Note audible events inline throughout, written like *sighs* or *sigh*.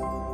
thank you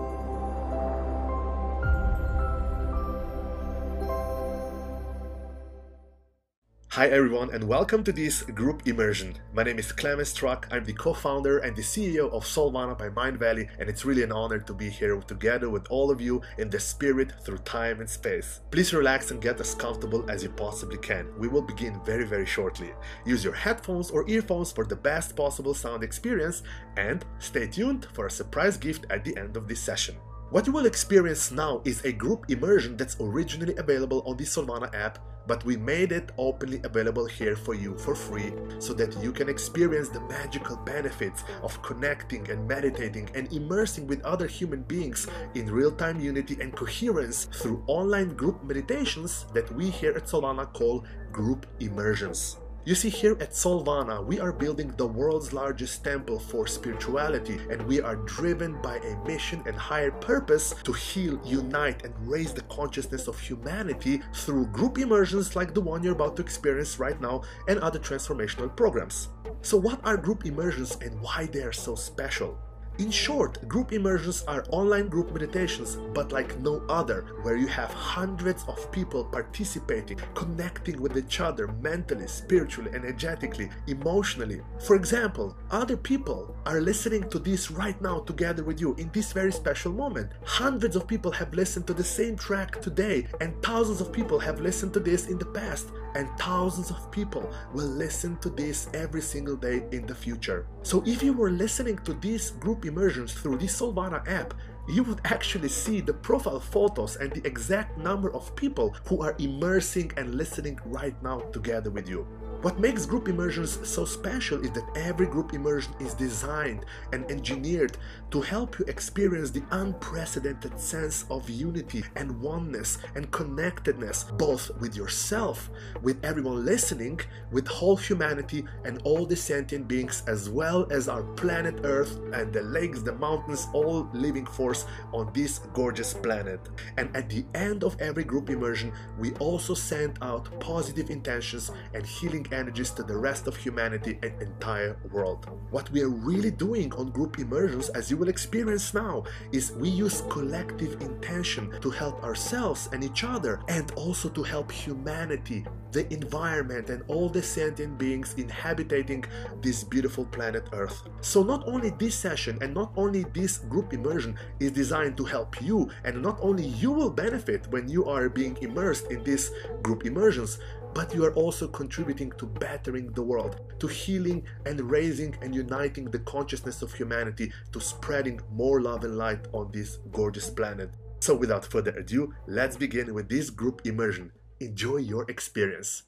Hi everyone and welcome to this group immersion. My name is Clemens Struck. I'm the co-founder and the CEO of Soulvana by Mindvalley and it's really an honor to be here together with all of you in the spirit through time and space. Please relax and get as comfortable as you possibly can. We will begin very very shortly. Use your headphones or earphones for the best possible sound experience and stay tuned for a surprise gift at the end of this session. What you will experience now is a group immersion that's originally available on the Soulvana app but we made it openly available here for you for free so that you can experience the magical benefits of connecting and meditating and immersing with other human beings in real-time unity and coherence through online group meditations that we here at Soulvana call group immersions. You see, here at Soulvana, we are building the world's largest temple for spirituality, and we are driven by a mission and higher purpose to heal, unite, and raise the consciousness of humanity through group immersions like the one you're about to experience right now and other transformational programs. So, what are group immersions and why they are so special? In short, group immersions are online group meditations, but like no other, where you have hundreds of people participating, connecting with each other mentally, spiritually, energetically, emotionally. For example, other people are listening to this right now together with you in this very special moment. Hundreds of people have listened to the same track today, and thousands of people have listened to this in the past and thousands of people will listen to this every single day in the future. So if you were listening to these group immersions through the Soulvana app, you would actually see the profile photos and the exact number of people who are immersing and listening right now together with you. What makes group immersions so special is that every group immersion is designed and engineered to help you experience the unprecedented sense of unity and oneness and connectedness, both with yourself, with everyone listening, with whole humanity and all the sentient beings, as well as our planet Earth and the lakes, the mountains, all living force on this gorgeous planet. And at the end of every group immersion, we also send out positive intentions and healing energies to the rest of humanity and entire world. What we are really doing on group immersions, as you will experience now, is we use collective intention to help ourselves and each other and also to help humanity, the environment and all the sentient beings inhabiting this beautiful planet Earth. So not only this session and not only this group immersion is designed to help you and not only you will benefit when you are being immersed in these group immersions, but you are also contributing to bettering the world, to healing and raising and uniting the consciousness of humanity, to spreading more love and light on this gorgeous planet. So, without further ado, let's begin with this group immersion. Enjoy your experience.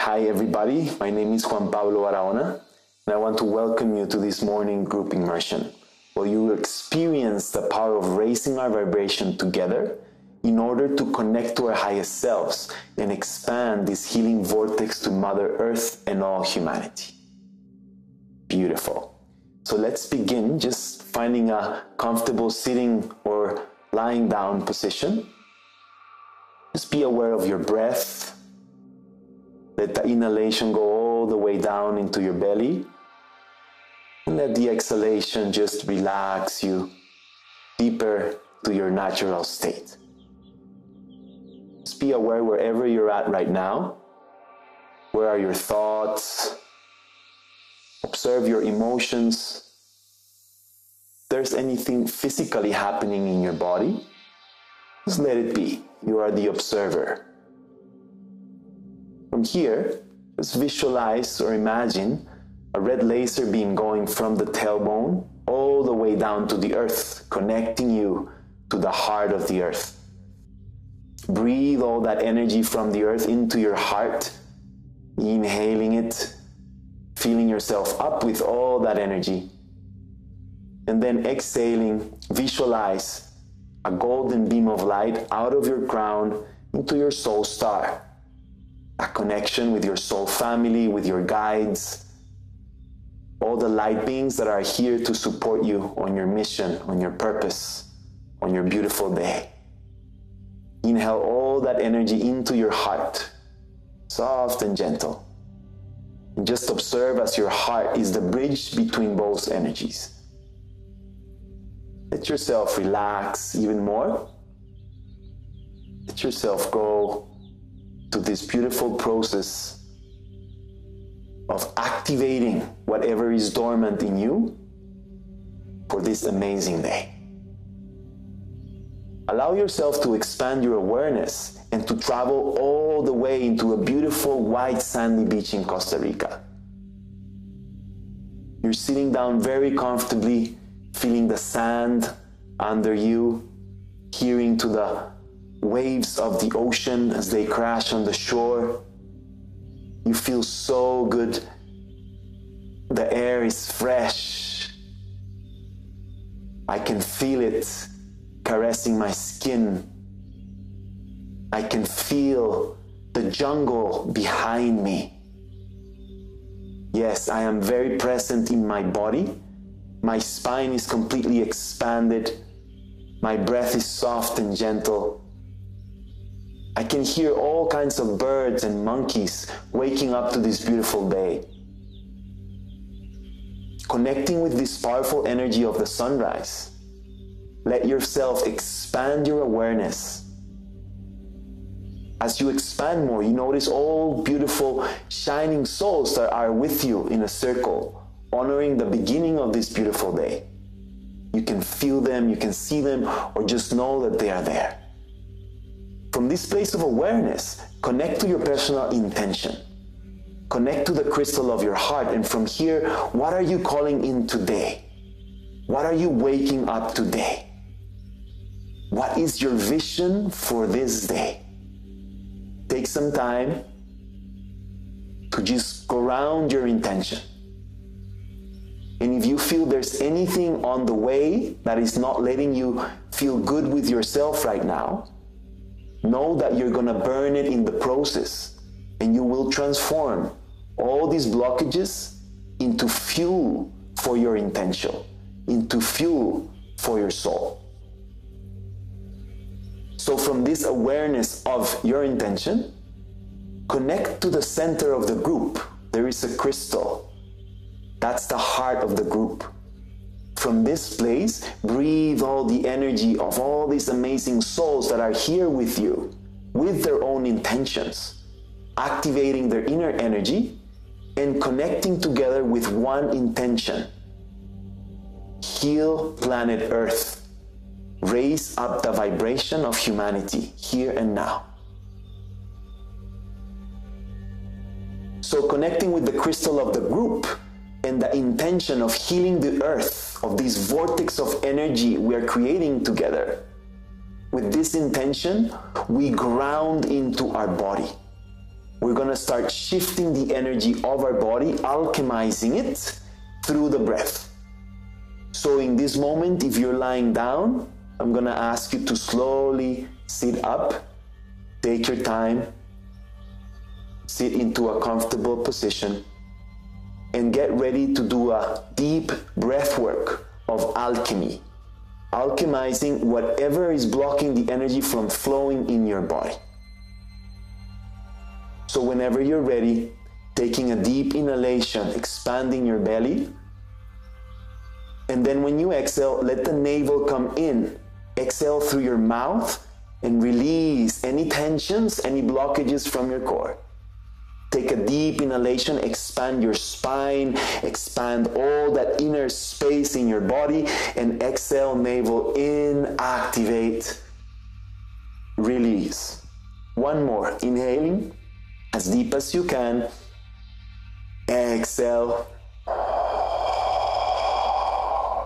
Hi, everybody. My name is Juan Pablo Barahona I want to welcome you to this morning group immersion, where you will experience the power of raising our vibration together in order to connect to our highest selves and expand this healing vortex to Mother Earth and all humanity. Beautiful. So let's begin just finding a comfortable sitting or lying down position. Just be aware of your breath. Let the inhalation go all the way down into your belly and let the exhalation just relax you deeper to your natural state. Just be aware wherever you're at right now. Where are your thoughts? Observe your emotions. There's anything physically happening in your body, just let it be. You are the observer. From here, just visualize or imagine a red laser beam going from the tailbone all the way down to the earth, connecting you to the heart of the earth. Breathe all that energy from the earth into your heart, inhaling it, feeling yourself up with all that energy. And then exhaling, visualize a golden beam of light out of your crown into your soul star. A connection with your soul family, with your guides, all the light beings that are here to support you on your mission, on your purpose, on your beautiful day. Inhale all that energy into your heart, soft and gentle. And just observe as your heart is the bridge between both energies. Let yourself relax even more. Let yourself go to this beautiful process of activating whatever is dormant in you for this amazing day. Allow yourself to expand your awareness and to travel all the way into a beautiful white sandy beach in Costa Rica. You're sitting down very comfortably, feeling the sand under you, hearing to the waves of the ocean as they crash on the shore. You feel so good. The air is fresh. I can feel it caressing my skin. I can feel the jungle behind me. Yes, I am very present in my body. My spine is completely expanded. My breath is soft and gentle. I can hear all kinds of birds and monkeys waking up to this beautiful day. Connecting with this powerful energy of the sunrise, let yourself expand your awareness. As you expand more, you notice all beautiful, shining souls that are with you in a circle, honoring the beginning of this beautiful day. You can feel them, you can see them, or just know that they are there. From this place of awareness, connect to your personal intention. Connect to the crystal of your heart. And from here, what are you calling in today? What are you waking up today? What is your vision for this day? Take some time to just go around your intention. And if you feel there's anything on the way that is not letting you feel good with yourself right now, Know that you're going to burn it in the process and you will transform all these blockages into fuel for your intention, into fuel for your soul. So, from this awareness of your intention, connect to the center of the group. There is a crystal. That's the heart of the group. From this place, breathe all the energy of all these amazing souls that are here with you with their own intentions, activating their inner energy and connecting together with one intention heal planet Earth, raise up the vibration of humanity here and now. So, connecting with the crystal of the group and the intention of healing the earth, of this vortex of energy we are creating together. With this intention, we ground into our body. We're to start shifting the energy of our body, alchemizing it through the breath. So, in this moment, if you're lying down, I'm to ask you to slowly sit up, take your time, sit into a comfortable position and get ready to do a deep breath work of alchemy, alchemizing whatever is blocking the energy from flowing in your body. So, whenever you're ready, taking a deep inhalation, expanding your belly. And then when you exhale, let the navel come in. Exhale through your mouth and release any tensions, any blockages from your core. Take a deep inhalation, expand your spine, expand all that inner space in your body, and exhale, navel in, activate, release. One more, inhaling as deep as you can, exhale,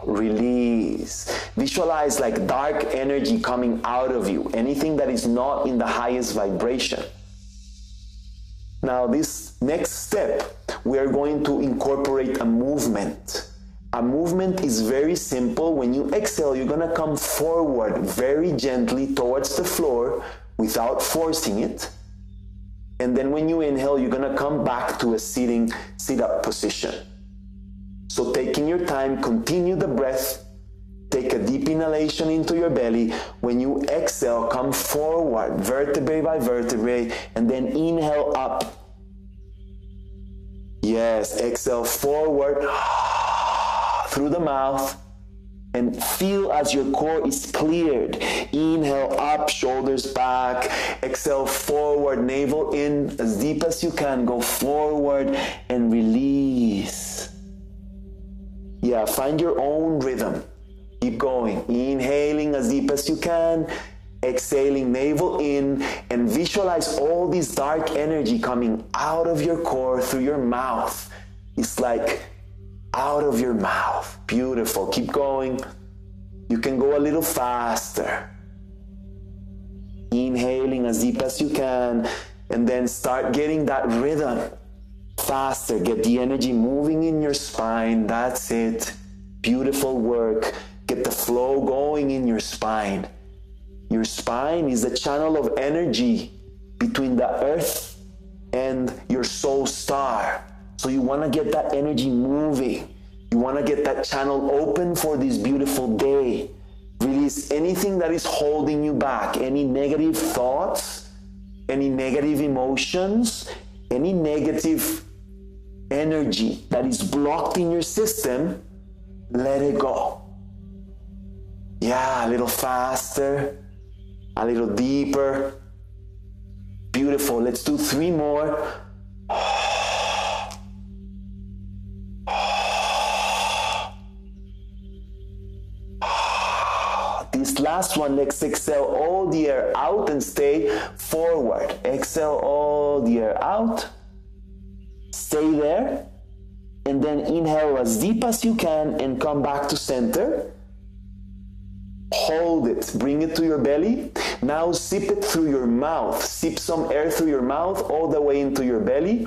release. Visualize like dark energy coming out of you, anything that is not in the highest vibration. Now, this next step, we are going to incorporate a movement. A movement is very simple. When you exhale, you're going to come forward very gently towards the floor without forcing it. And then when you inhale, you're going to come back to a sitting sit up position. So, taking your time, continue the breath Take a deep inhalation into your belly. When you exhale, come forward, vertebrae by vertebrae, and then inhale up. Yes, exhale forward *sighs* through the mouth and feel as your core is cleared. Inhale up, shoulders back. Exhale forward, navel in as deep as you can. Go forward and release. Yeah, find your own rhythm. Keep going. Inhaling as deep as you can. Exhaling, navel in, and visualize all this dark energy coming out of your core through your mouth. It's like out of your mouth. Beautiful. Keep going. You can go a little faster. Inhaling as deep as you can, and then start getting that rhythm faster. Get the energy moving in your spine. That's it. Beautiful work. Get the flow going in your spine. Your spine is the channel of energy between the earth and your soul star. So you want to get that energy moving. You want to get that channel open for this beautiful day. Release anything that is holding you back, any negative thoughts, any negative emotions, any negative energy that is blocked in your system. Let it go. Yeah, a little faster, a little deeper. Beautiful. Let's do three more. This last one, let's exhale all the air out and stay forward. Exhale all the air out. Stay there. And then inhale as deep as you can and come back to center. Hold it, bring it to your belly. Now sip it through your mouth. Sip some air through your mouth all the way into your belly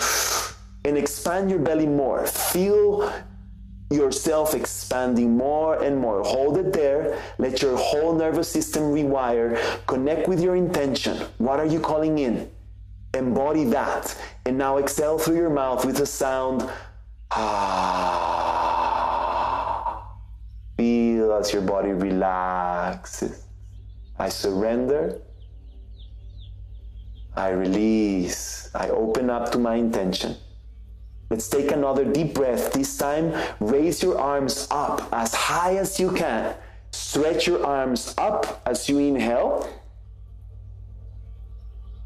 and expand your belly more. Feel yourself expanding more and more. Hold it there. Let your whole nervous system rewire. Connect with your intention. What are you calling in? Embody that. And now exhale through your mouth with a sound. Ah. As your body relaxes. I surrender. I release. I open up to my intention. Let's take another deep breath. This time, raise your arms up as high as you can. Stretch your arms up as you inhale.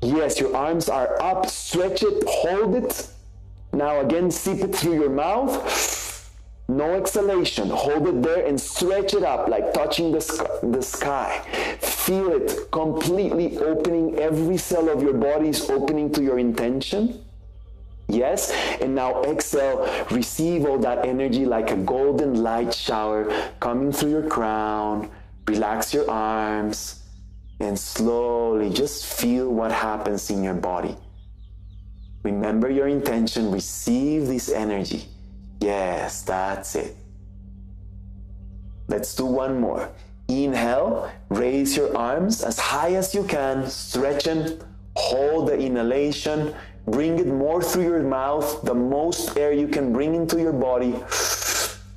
Yes, your arms are up. Stretch it, hold it. Now, again, sip it through your mouth. No exhalation. Hold it there and stretch it up like touching the, sky, the sky. Feel it completely opening. Every cell of your body is opening to your intention. Yes, and now exhale, receive all that energy like a golden light shower coming through your crown. Relax your arms and slowly just feel what happens in your body. Remember your intention, receive this energy. Yes, that's it. Let's do one more. Inhale, raise your arms as high as you can, stretch them, hold the inhalation, bring it more through your mouth, the most air you can bring into your body.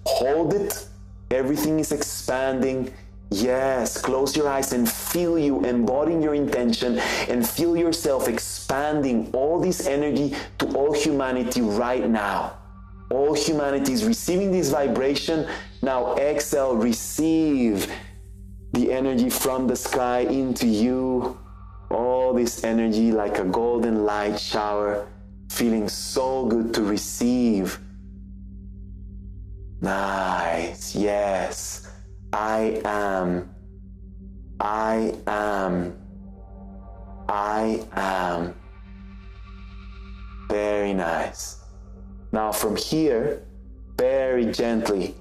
Hold it, everything is expanding. Yes, close your eyes and feel you embodying your intention and feel yourself expanding all this energy to all humanity right now. All humanity is receiving this vibration. Now exhale, receive the energy from the sky into you. All this energy like a golden light shower, feeling so good to receive. Nice, yes. I am. I am. I am. Very nice. Now, from here, very gently,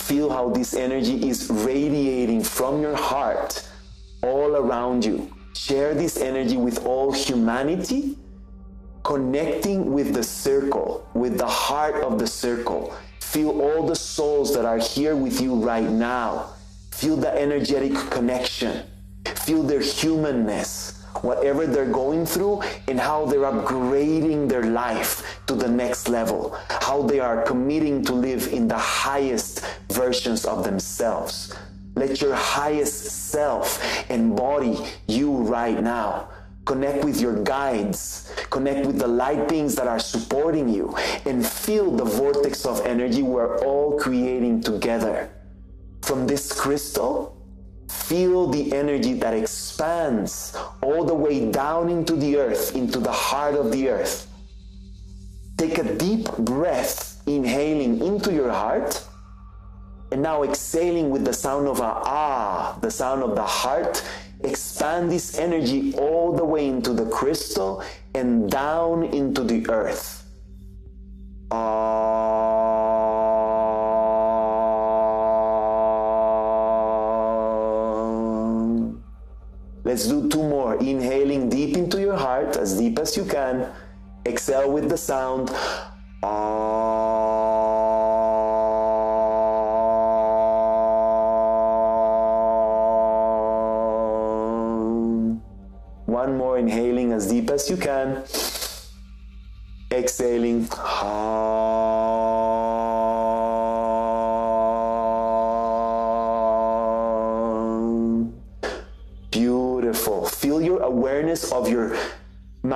feel how this energy is radiating from your heart all around you. Share this energy with all humanity, connecting with the circle, with the heart of the circle. Feel all the souls that are here with you right now. Feel the energetic connection. Feel their humanness. whatever they're going through and how they're upgrading their life to the next level, how they are committing to live in the highest versions of themselves. Let your highest self embody you right now. Connect with your guides, connect with the light beings that are supporting you, and feel the vortex of energy we're all creating together. From this crystal, Feel the energy that expands all the way down into the earth, into the heart of the earth. Take a deep breath, inhaling into your heart, and now exhaling with the sound of a ah, the sound of the heart. Expand this energy all the way into the crystal and down into the earth. Ah. Let's do two more. Inhaling deep into your heart, as deep as you can. Exhale with the sound. Ah. One more, inhaling as deep as you can. Exhaling. Ah.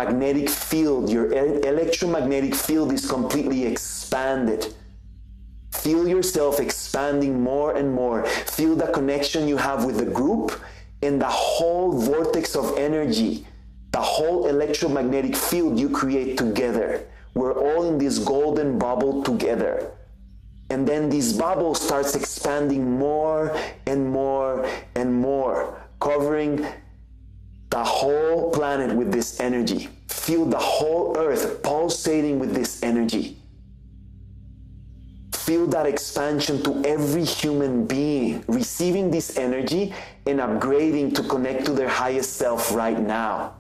Magnetic field, your electromagnetic field is completely expanded. Feel yourself expanding more and more. Feel the connection you have with the group and the whole vortex of energy, the whole electromagnetic field you create together. We're all in this golden bubble together. And then this bubble starts expanding more and more and more, planet with this energy. Feel the whole earth pulsating with this energy. Feel that expansion to every human being, receiving this energy and upgrading to connect to their highest self right now.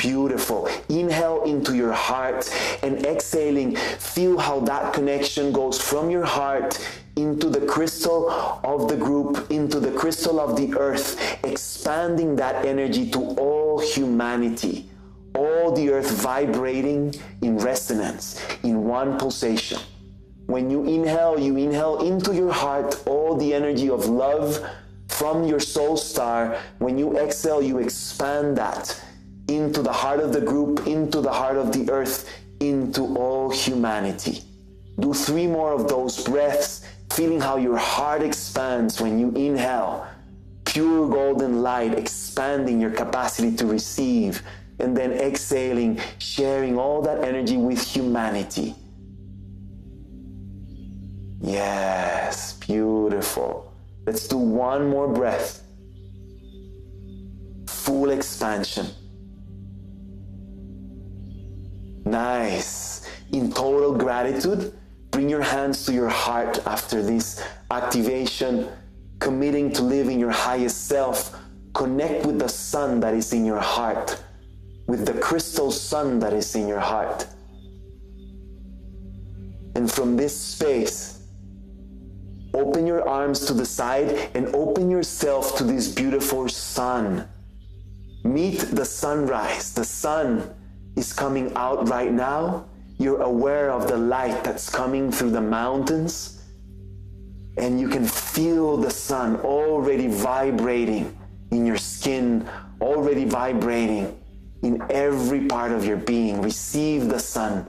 Beautiful. Inhale into your heart and exhaling, feel how that connection goes from your heart into the crystal of the group, into the crystal of the earth, expanding that energy to all humanity, all the earth vibrating in resonance, in one pulsation. When you inhale, you inhale into your heart all the energy of love from your soul star. When you exhale, you expand that into the heart of the group, into the heart of the earth, into all humanity. Do three more of those breaths, feeling how your heart expands when you inhale. Pure golden light expanding your capacity to receive, and then exhaling, sharing all that energy with humanity. Yes, beautiful. Let's do one more breath. Full expansion. Nice. In total gratitude, bring your hands to your heart after this activation, committing to live in your highest self. Connect with the sun that is in your heart, with the crystal sun that is in your heart. And from this space, open your arms to the side and open yourself to this beautiful sun. Meet the sunrise, the sun is coming out right now. You're aware of the light that's coming through the mountains. And you can feel the sun already vibrating in your skin, already vibrating in every part of your being. Receive the sun.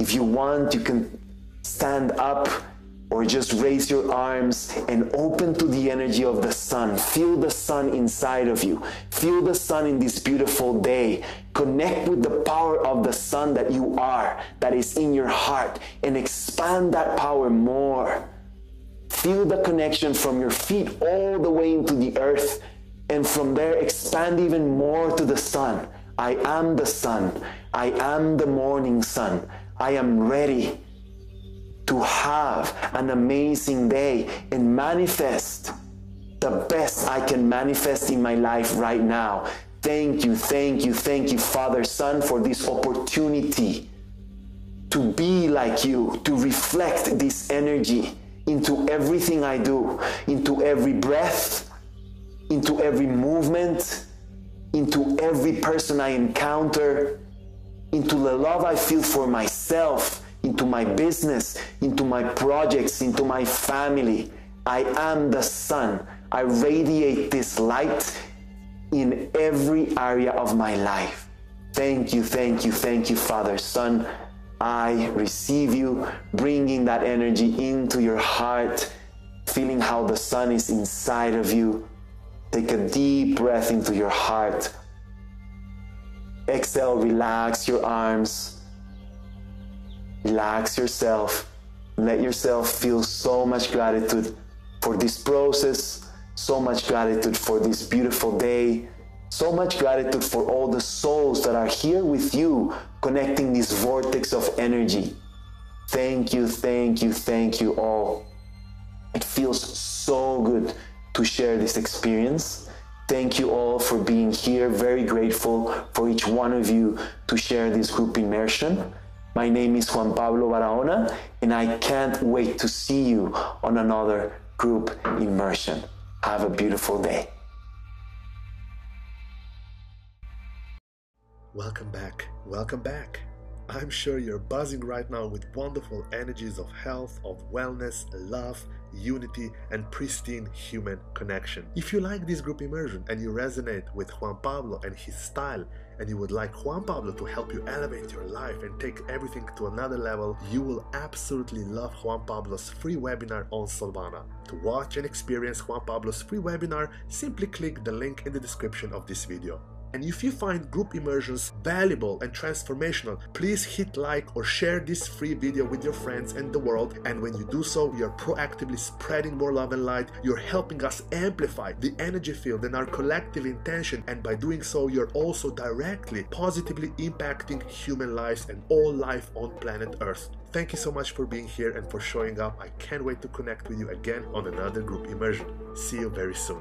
If you want, you can stand up or just raise your arms and open to the energy of the sun. Feel the sun inside of you. Feel the sun in this beautiful day. Connect with the power of the sun that you are, that is in your heart, and expand that power more. Feel the connection from your feet all the way into the earth, and from there expand even more to the sun. I am the sun. I am the morning sun. I am ready to have an amazing day and manifest the best I can manifest in my life right now. Thank you, thank you, thank you, Father, Sun, for this opportunity to be like you, to reflect this energy into everything I do, into every breath, into every movement, into every person I encounter, into the love I feel for myself, into my business, into my projects, into my family. I am the sun. I radiate this light in every area of my life. Thank you, thank you, thank you, Father, Sun. I receive you, bringing that energy into your heart, feeling how the sun is inside of you. Take a deep breath into your heart. Exhale, relax your arms. Relax yourself. Let yourself feel so much gratitude for this process, so much gratitude for this beautiful day, so much gratitude for all the souls that are here with you, connecting this vortex of energy. Thank you, thank you, thank you all. It feels so good to share this experience. Thank you all for being here. Very grateful for each one of you to share this group immersion. My name is Juan Pablo Barahona, and I can't wait to see you on another group immersion. Have a beautiful day. Welcome back, welcome back. I'm sure you're buzzing right now with wonderful energies of health, of wellness, love, unity, and pristine human connection. If you like this group immersion and you resonate with Juan Pablo and his style, and you would like Juan Pablo to help you elevate your life and take everything to another level, you will absolutely love Juan Pablo's free webinar on Soulvana. To watch and experience Juan Pablo's free webinar, simply click the link in the description of this video. And if you find group immersions valuable and transformational, please hit like or share this free video with your friends and the world. And when you do so, you're proactively spreading more love and light. You're helping us amplify the energy field and our collective intention. And by doing so, you're also directly positively impacting human lives and all life on planet Earth. Thank you so much for being here and for showing up. I can't wait to connect with you again on another group immersion. See you very soon.